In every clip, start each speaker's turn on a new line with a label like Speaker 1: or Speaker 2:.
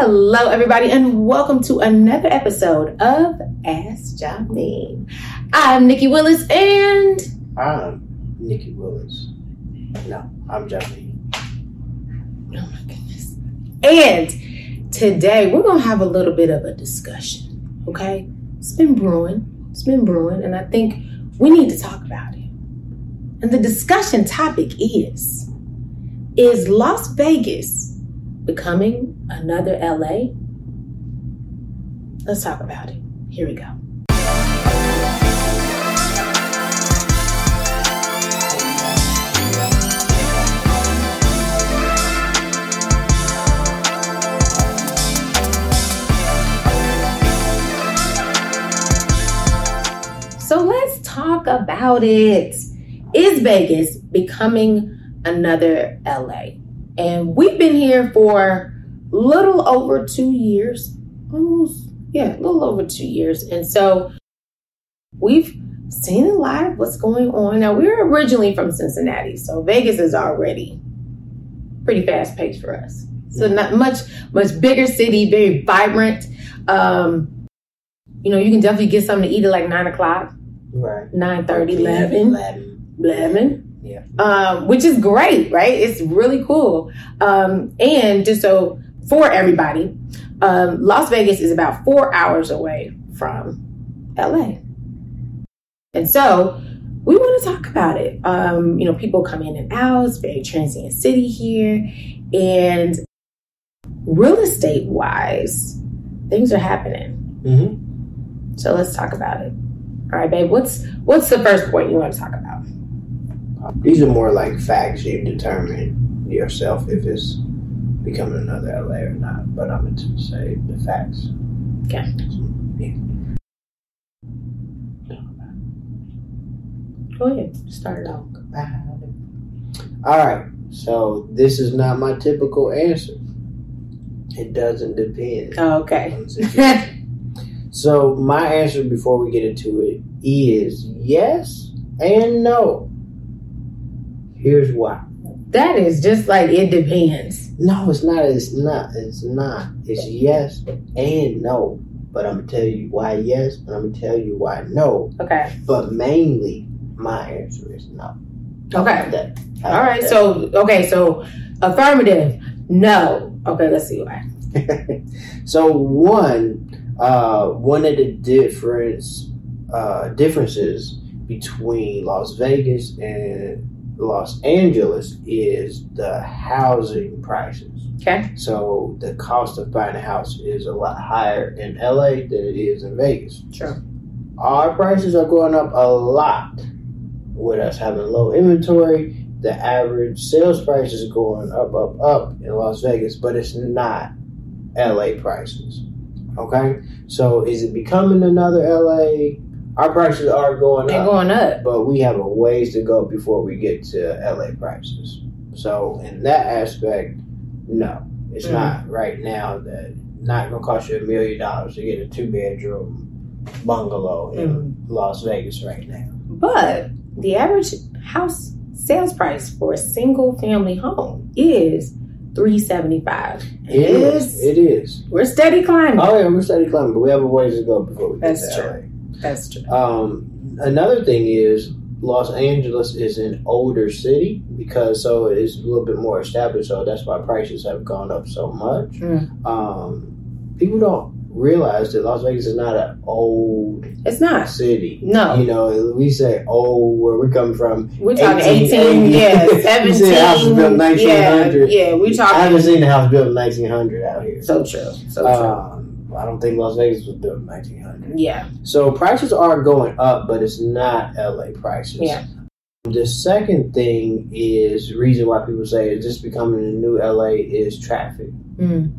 Speaker 1: Hello, everybody, and welcome to another episode of Ask Jameen. I'm Nikki Willis, and
Speaker 2: I'm Nikki Willis. No, I'm Jameen.
Speaker 1: oh my goodness, and today we're gonna have a little bit of a discussion. Okay, it's been brewing, it's been brewing, and I think we need to talk about it. And the discussion topic is: Is Las Vegas becoming another LA? Let's talk about it. Here we go. So let's talk about it. Is Vegas becoming another LA? And we've been here for little over two years. Almost, yeah, a little over two years. And so we've seen a lot of what's going on. Now, we're originally from Cincinnati, so Vegas is already pretty fast paced for us. So not much, much bigger city, very vibrant. Um, you know, you can definitely get something to eat at like nine o'clock,
Speaker 2: Right.
Speaker 1: 9 11,
Speaker 2: Eleven.
Speaker 1: 11
Speaker 2: Yeah.
Speaker 1: um, which is great, right? It's really cool. Um, and just so for everybody, um, Las Vegas is about four hours away from LA. And so we want to talk about it. Um, you know, people come in and out, it's a very transient city here. And real estate wise, things are happening.
Speaker 2: Mm-hmm.
Speaker 1: So let's talk about it. All right, babe, what's what's the first point you want to talk about?
Speaker 2: These are more like facts you determine yourself if it's becoming another LA or not. But I'm going to say the facts.
Speaker 1: Okay.
Speaker 2: Yeah.
Speaker 1: Go ahead, start it.
Speaker 2: All right. So this is not my typical answer. It doesn't depend.
Speaker 1: Oh, okay.
Speaker 2: on the situation. So my answer before we get into it is yes and no. Here's why.
Speaker 1: That is just like it depends.
Speaker 2: No, it's not. It's not. It's not. It's yes and no. But I'm gonna tell you why yes, and I'm gonna tell you why no.
Speaker 1: Okay.
Speaker 2: But mainly, my answer is no.
Speaker 1: Okay.
Speaker 2: That-
Speaker 1: All right. So okay. So affirmative. No. Okay. Let's see why.
Speaker 2: so one, uh, one of the difference uh, differences between Las Vegas and Los Angeles is the housing prices.
Speaker 1: Okay.
Speaker 2: So the cost of buying a house is a lot higher in LA than it is in Vegas.
Speaker 1: Sure.
Speaker 2: Our prices are going up a lot with us having low inventory. The average sales price is going up, up, up in Las Vegas, but it's not LA prices. Okay? So is it becoming another LA? Our prices are going
Speaker 1: They're
Speaker 2: up
Speaker 1: going up.
Speaker 2: but we have a ways to go before we get to LA prices. So in that aspect, no, it's
Speaker 1: Mhm.
Speaker 2: not right now. That not gonna cost you a million dollars to get a two bedroom bungalow in Las Vegas right now.
Speaker 1: But the average house sales price for a single family home is three seventy five.
Speaker 2: It is. It is.
Speaker 1: We're steady climbing.
Speaker 2: Oh yeah, we're steady climbing, but we have a ways to go before we get
Speaker 1: That's
Speaker 2: to
Speaker 1: true. That's true.
Speaker 2: Um, another thing is Los Angeles is an older city because so it is a little bit more established. So that's why prices have gone up so much.
Speaker 1: Mm.
Speaker 2: um, people don't realize that Las Vegas is not an old
Speaker 1: It's not.
Speaker 2: city.
Speaker 1: No.
Speaker 2: You know, we say old where we're coming from.
Speaker 1: We're talking
Speaker 2: 1880.
Speaker 1: eighteen, yeah,
Speaker 2: You
Speaker 1: seventeen.
Speaker 2: the house built in
Speaker 1: yeah,
Speaker 2: 1900.
Speaker 1: yeah. We
Speaker 2: I haven't seen a house built in 1900 out here.
Speaker 1: so true. So true.
Speaker 2: Um, I don't think Las Vegas was built in 1900.
Speaker 1: yeah.
Speaker 2: So prices are going up, but it's not LA prices.
Speaker 1: Yeah.
Speaker 2: The second thing is reason why people say it's just becoming a new LA is traffic.
Speaker 1: Mm.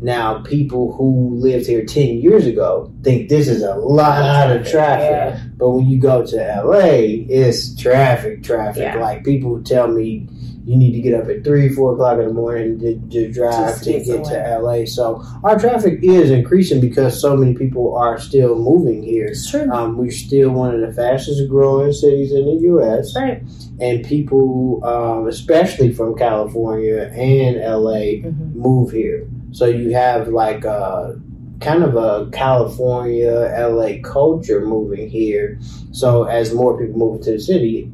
Speaker 2: Now, people who lived here 10 years ago think this is a lot of traffic.
Speaker 1: Yeah.
Speaker 2: But when you go to LA, it's traffic, traffic.
Speaker 1: Yeah.
Speaker 2: Like people tell me you need to get up at 3, 4 o'clock in the morning to, to drive to
Speaker 1: get
Speaker 2: to. LA. So our traffic is increasing because so many people are still moving here.
Speaker 1: It's true.
Speaker 2: Um, we're still one of the fastest growing cities in the U.S.
Speaker 1: Right.
Speaker 2: And people, um, especially from California and LA,
Speaker 1: Mhm.
Speaker 2: move here. So you have like a kind of a California, LA culture moving here. So as more people move to the city,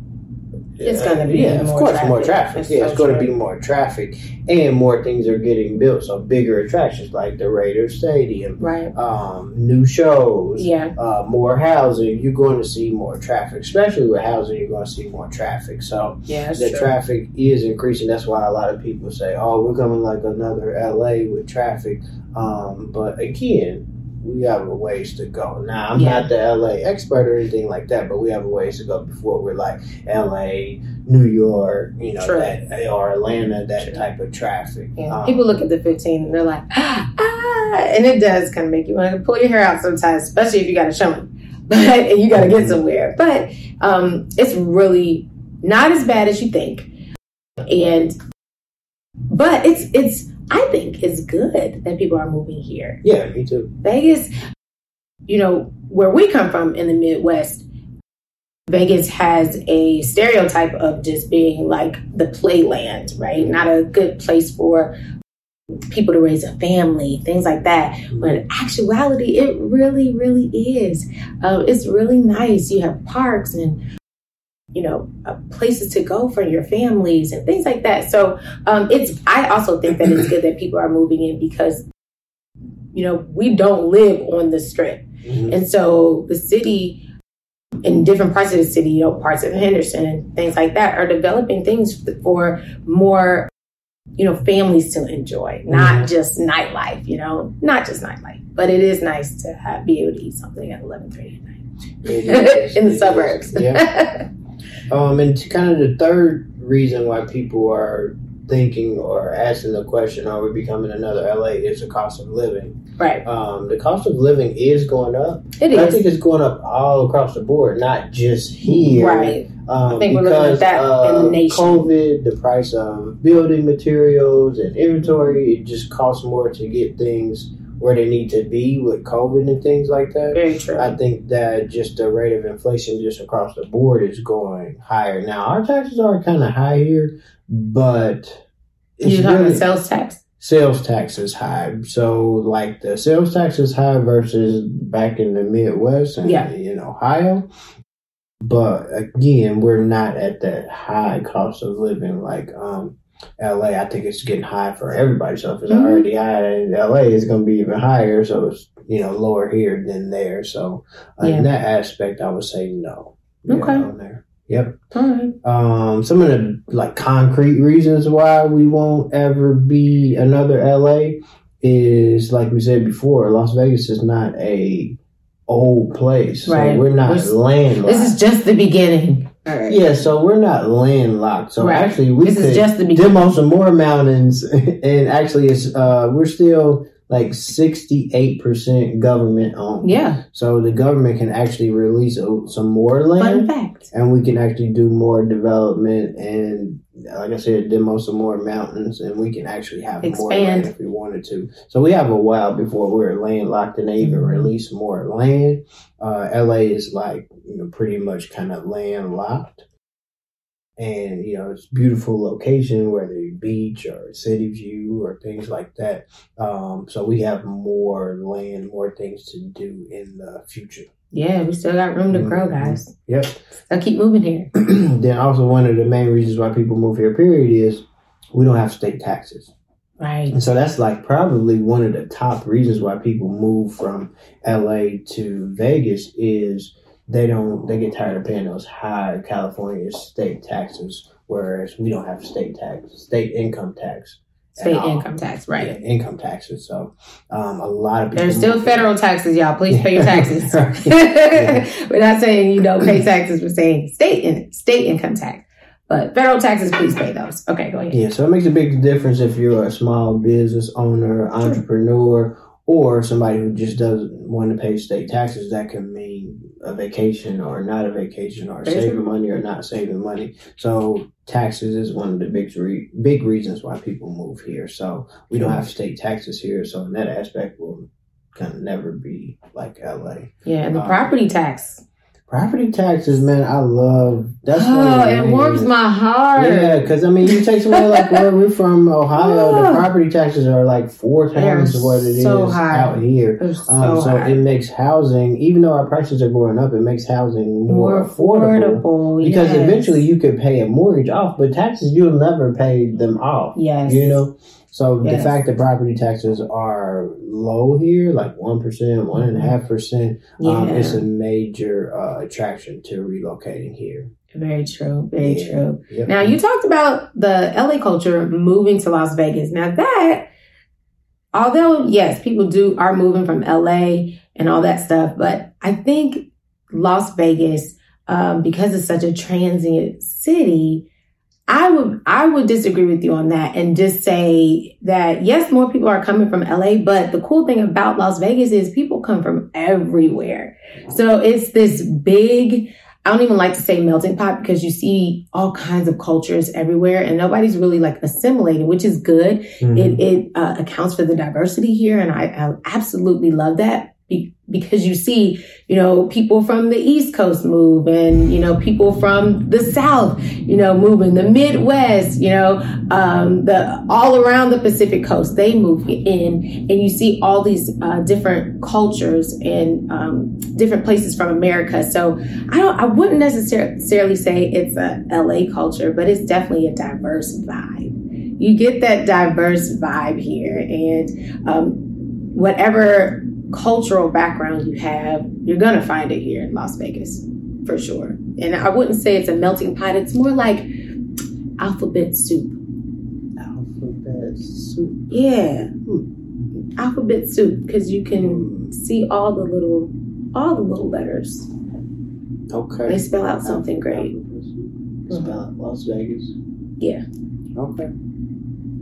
Speaker 1: It's gonna be
Speaker 2: yeah, of
Speaker 1: more
Speaker 2: course,
Speaker 1: traffic.
Speaker 2: more traffic.
Speaker 1: That's
Speaker 2: yeah,
Speaker 1: so
Speaker 2: it's going to be more traffic, and more things are getting built. So bigger attractions like the Raiders Stadium,
Speaker 1: Right.
Speaker 2: um, new shows,
Speaker 1: Yeah.
Speaker 2: uh, more housing. You're going to see more traffic, especially with housing. You're going to see more traffic. So
Speaker 1: Yeah.
Speaker 2: The
Speaker 1: true.
Speaker 2: traffic is increasing. That's why a lot of people say, "Oh, we're coming like another LA with traffic." Um, but again, we have a ways to go. Now, I'm
Speaker 1: Yeah.
Speaker 2: not the LA expert or anything like that, but we have a ways to go before we're like LA, New York, you know,
Speaker 1: True.
Speaker 2: that or Atlanta, that
Speaker 1: True.
Speaker 2: type of traffic.
Speaker 1: Yeah.
Speaker 2: Um,
Speaker 1: People look at the 15 and they're like, ah, and it does kind of make you want to pull your hair out sometimes, especially if you got a showing, but and you got to get somewhere. But um, it's really not as bad as you think, and but it's it's I think it's good that people are moving here.
Speaker 2: yeah, me too.
Speaker 1: Vegas, you know, where we come from in the Midwest, Vegas has a stereotype of just being like the playland, right? Not a good place for people to raise a family, things like that. But in actuality, it really, really is. Um, it's really nice. You have parks and you know uh, places to go for your families and things like that. So um, it's. I also think that it's good that people are moving in because you know we don't live on the strip.
Speaker 2: Mhm.
Speaker 1: And so the city, in different parts of the city, you know, parts of Henderson and things like that, are developing things for more, you know, families to enjoy, not
Speaker 2: Mhm.
Speaker 1: just nightlife. You know, not just nightlife, but it is nice to have, be able to eat something at eleven thirty at night in the suburbs.
Speaker 2: Yeah. Um, and kind of the third reason why people are thinking or asking the question, "Are we becoming another LA?" is the cost of living.
Speaker 1: right.
Speaker 2: Um, the cost of living is going up.
Speaker 1: It
Speaker 2: But I think it's going up all across the board, not just here.
Speaker 1: Right.
Speaker 2: Um,
Speaker 1: I think we're looking at
Speaker 2: because
Speaker 1: that in the nation.
Speaker 2: COVID, the price of building materials and inventory, it just costs more to get things where they need to be with COVID and things like that.
Speaker 1: Very true.
Speaker 2: I think that just the rate of inflation just across the board is going higher. Now our taxes are kind of high here, but
Speaker 1: You're talking
Speaker 2: really,
Speaker 1: sales tax.
Speaker 2: sales tax is high. So like the sales tax is high versus back in the Midwest and
Speaker 1: Yeah.
Speaker 2: in Ohio. But again, we're not at that high cost of living like um LA. I think it's getting high for everybody. So if it's
Speaker 1: Mhm.
Speaker 2: already high in LA, it's gonna be even higher. So it's you know lower here than there. So
Speaker 1: Yeah.
Speaker 2: in that aspect I would say no.
Speaker 1: Okay.
Speaker 2: there. Yep.
Speaker 1: All right.
Speaker 2: Um, some of the like concrete reasons why we won't ever be another LA is like we said before, Las Vegas is not a old place. So
Speaker 1: Right.
Speaker 2: we're not landlocked.
Speaker 1: This is just the beginning. Right.
Speaker 2: yeah, so we're not landlocked. So
Speaker 1: Right.
Speaker 2: actually we
Speaker 1: This
Speaker 2: could
Speaker 1: is just the beginning.
Speaker 2: demo some more mountains and actually it's uh we're still like 68% government owned.
Speaker 1: Yeah.
Speaker 2: So the government can actually release some more
Speaker 1: Fun
Speaker 2: land
Speaker 1: fact.
Speaker 2: and we can actually do more development and like I said, demo some more mountains and we can actually have more land if we wanted to. So we have a while before we're landlocked and they even
Speaker 1: Mhm.
Speaker 2: release more land. Uh, LA is like, you know, pretty much kind of landlocked. And, you know, it's beautiful location, whether beach or city view or things like that. Um, so we have more land, more things to do in the future.
Speaker 1: Yeah, we still got room to grow,
Speaker 2: Mhm.
Speaker 1: guys.
Speaker 2: Yep.
Speaker 1: I'll keep moving here.
Speaker 2: then also one of the main reasons why people move here period is we don't have state taxes
Speaker 1: Right.
Speaker 2: and so that's like probably one of the top reasons why people move from la to vegas is they don't they get tired of paying those high california state taxes whereas we don't have state tax state income tax
Speaker 1: State
Speaker 2: all.
Speaker 1: income tax, right.
Speaker 2: Yeah, income taxes so um, a lot of people
Speaker 1: There's still federal taxes, y'all. Please pay your taxes. We're not saying you don't pay taxes. We're saying state in, state income tax. But federal taxes, please pay those. Okay, go ahead.
Speaker 2: Yeah, so it makes a big difference if you're a small business owner, entrepreneur, or somebody who just doesn't want to pay state taxes. That can mean a vacation or not a vacation, or
Speaker 1: Very
Speaker 2: saving money or not saving money. So taxes is one of the big re- big reasons why people move here. So we don't have state taxes here. So in that aspect, we'll kind of never be like LA.
Speaker 1: Yeah, and the
Speaker 2: Um,
Speaker 1: property tax.
Speaker 2: Property taxes, man, I love. That's
Speaker 1: oh, it warms my heart.
Speaker 2: Yeah, because I mean, you take somewhere like where we're from, Ohio,
Speaker 1: Oh.
Speaker 2: the property taxes are like four times what it is
Speaker 1: so high.
Speaker 2: out here.
Speaker 1: They're so,
Speaker 2: Um, so it makes housing, even though our prices are going up, it makes housing more,
Speaker 1: more
Speaker 2: affordable.
Speaker 1: affordable.
Speaker 2: Because
Speaker 1: yes.
Speaker 2: eventually you could pay a mortgage off, but taxes you'll never pay them off.
Speaker 1: yes,
Speaker 2: You know, so the fact that property taxes are low here, like one percent, one and a half percent,
Speaker 1: yeah,
Speaker 2: um, it's a major uh, attraction to relocating here.
Speaker 1: very true, very
Speaker 2: Yeah.
Speaker 1: true.
Speaker 2: Yep.
Speaker 1: Now you talked about the LA culture moving to Las Vegas. Now that, although yes, people do are moving from LA and all that stuff, but I think Las Vegas, um, because it's such a transient city, I would I would disagree with you on that and just say that yes, more people are coming from LA, but the cool thing about Las Vegas is people come from everywhere. So it's this big I don't even like to say melting pot because you see all kinds of cultures everywhere and nobody's really like assimilating, which is good.
Speaker 2: Mhm.
Speaker 1: It, it uh, accounts for the diversity here. And I, I absolutely love that because you see, you know, people from the East Coast move and, you know, people from the South, you know, moving the Midwest, you know, um, the all around the Pacific coast, they move in and you see all these uh, different cultures and um, different places from America. So I don't, I wouldn't necessarily say it's a LA culture, but it's definitely a diverse vibe. You get that diverse vibe here, and um, whatever cultural background you have, you're gonna find it here in Las Vegas for sure. And I wouldn't say it's a melting pot; it's more like alphabet soup.
Speaker 2: Alphabet soup.
Speaker 1: Yeah, hmm. alphabet soup because you can hmm. see all the little, all the little letters.
Speaker 2: Okay.
Speaker 1: They spell out something great.
Speaker 2: Alphabet soup. Spell it Las Vegas.
Speaker 1: Yeah.
Speaker 2: Okay.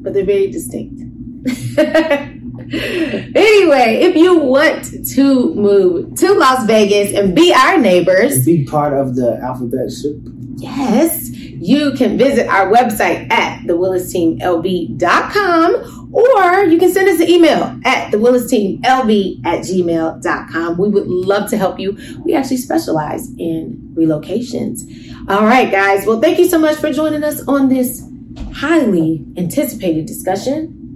Speaker 1: but they're very distinct. anyway, if you want to move to Las Vegas and be our neighbors,
Speaker 2: Be part of the alphabet soup.
Speaker 1: yes, you can visit our website at thewillisteamlv.com or you can send us an email at thewillisteamlb at gmail.com. We would love to help you. We actually specialize in relocations. All right, guys. Well, thank you so much for joining us on this highly anticipated discussion,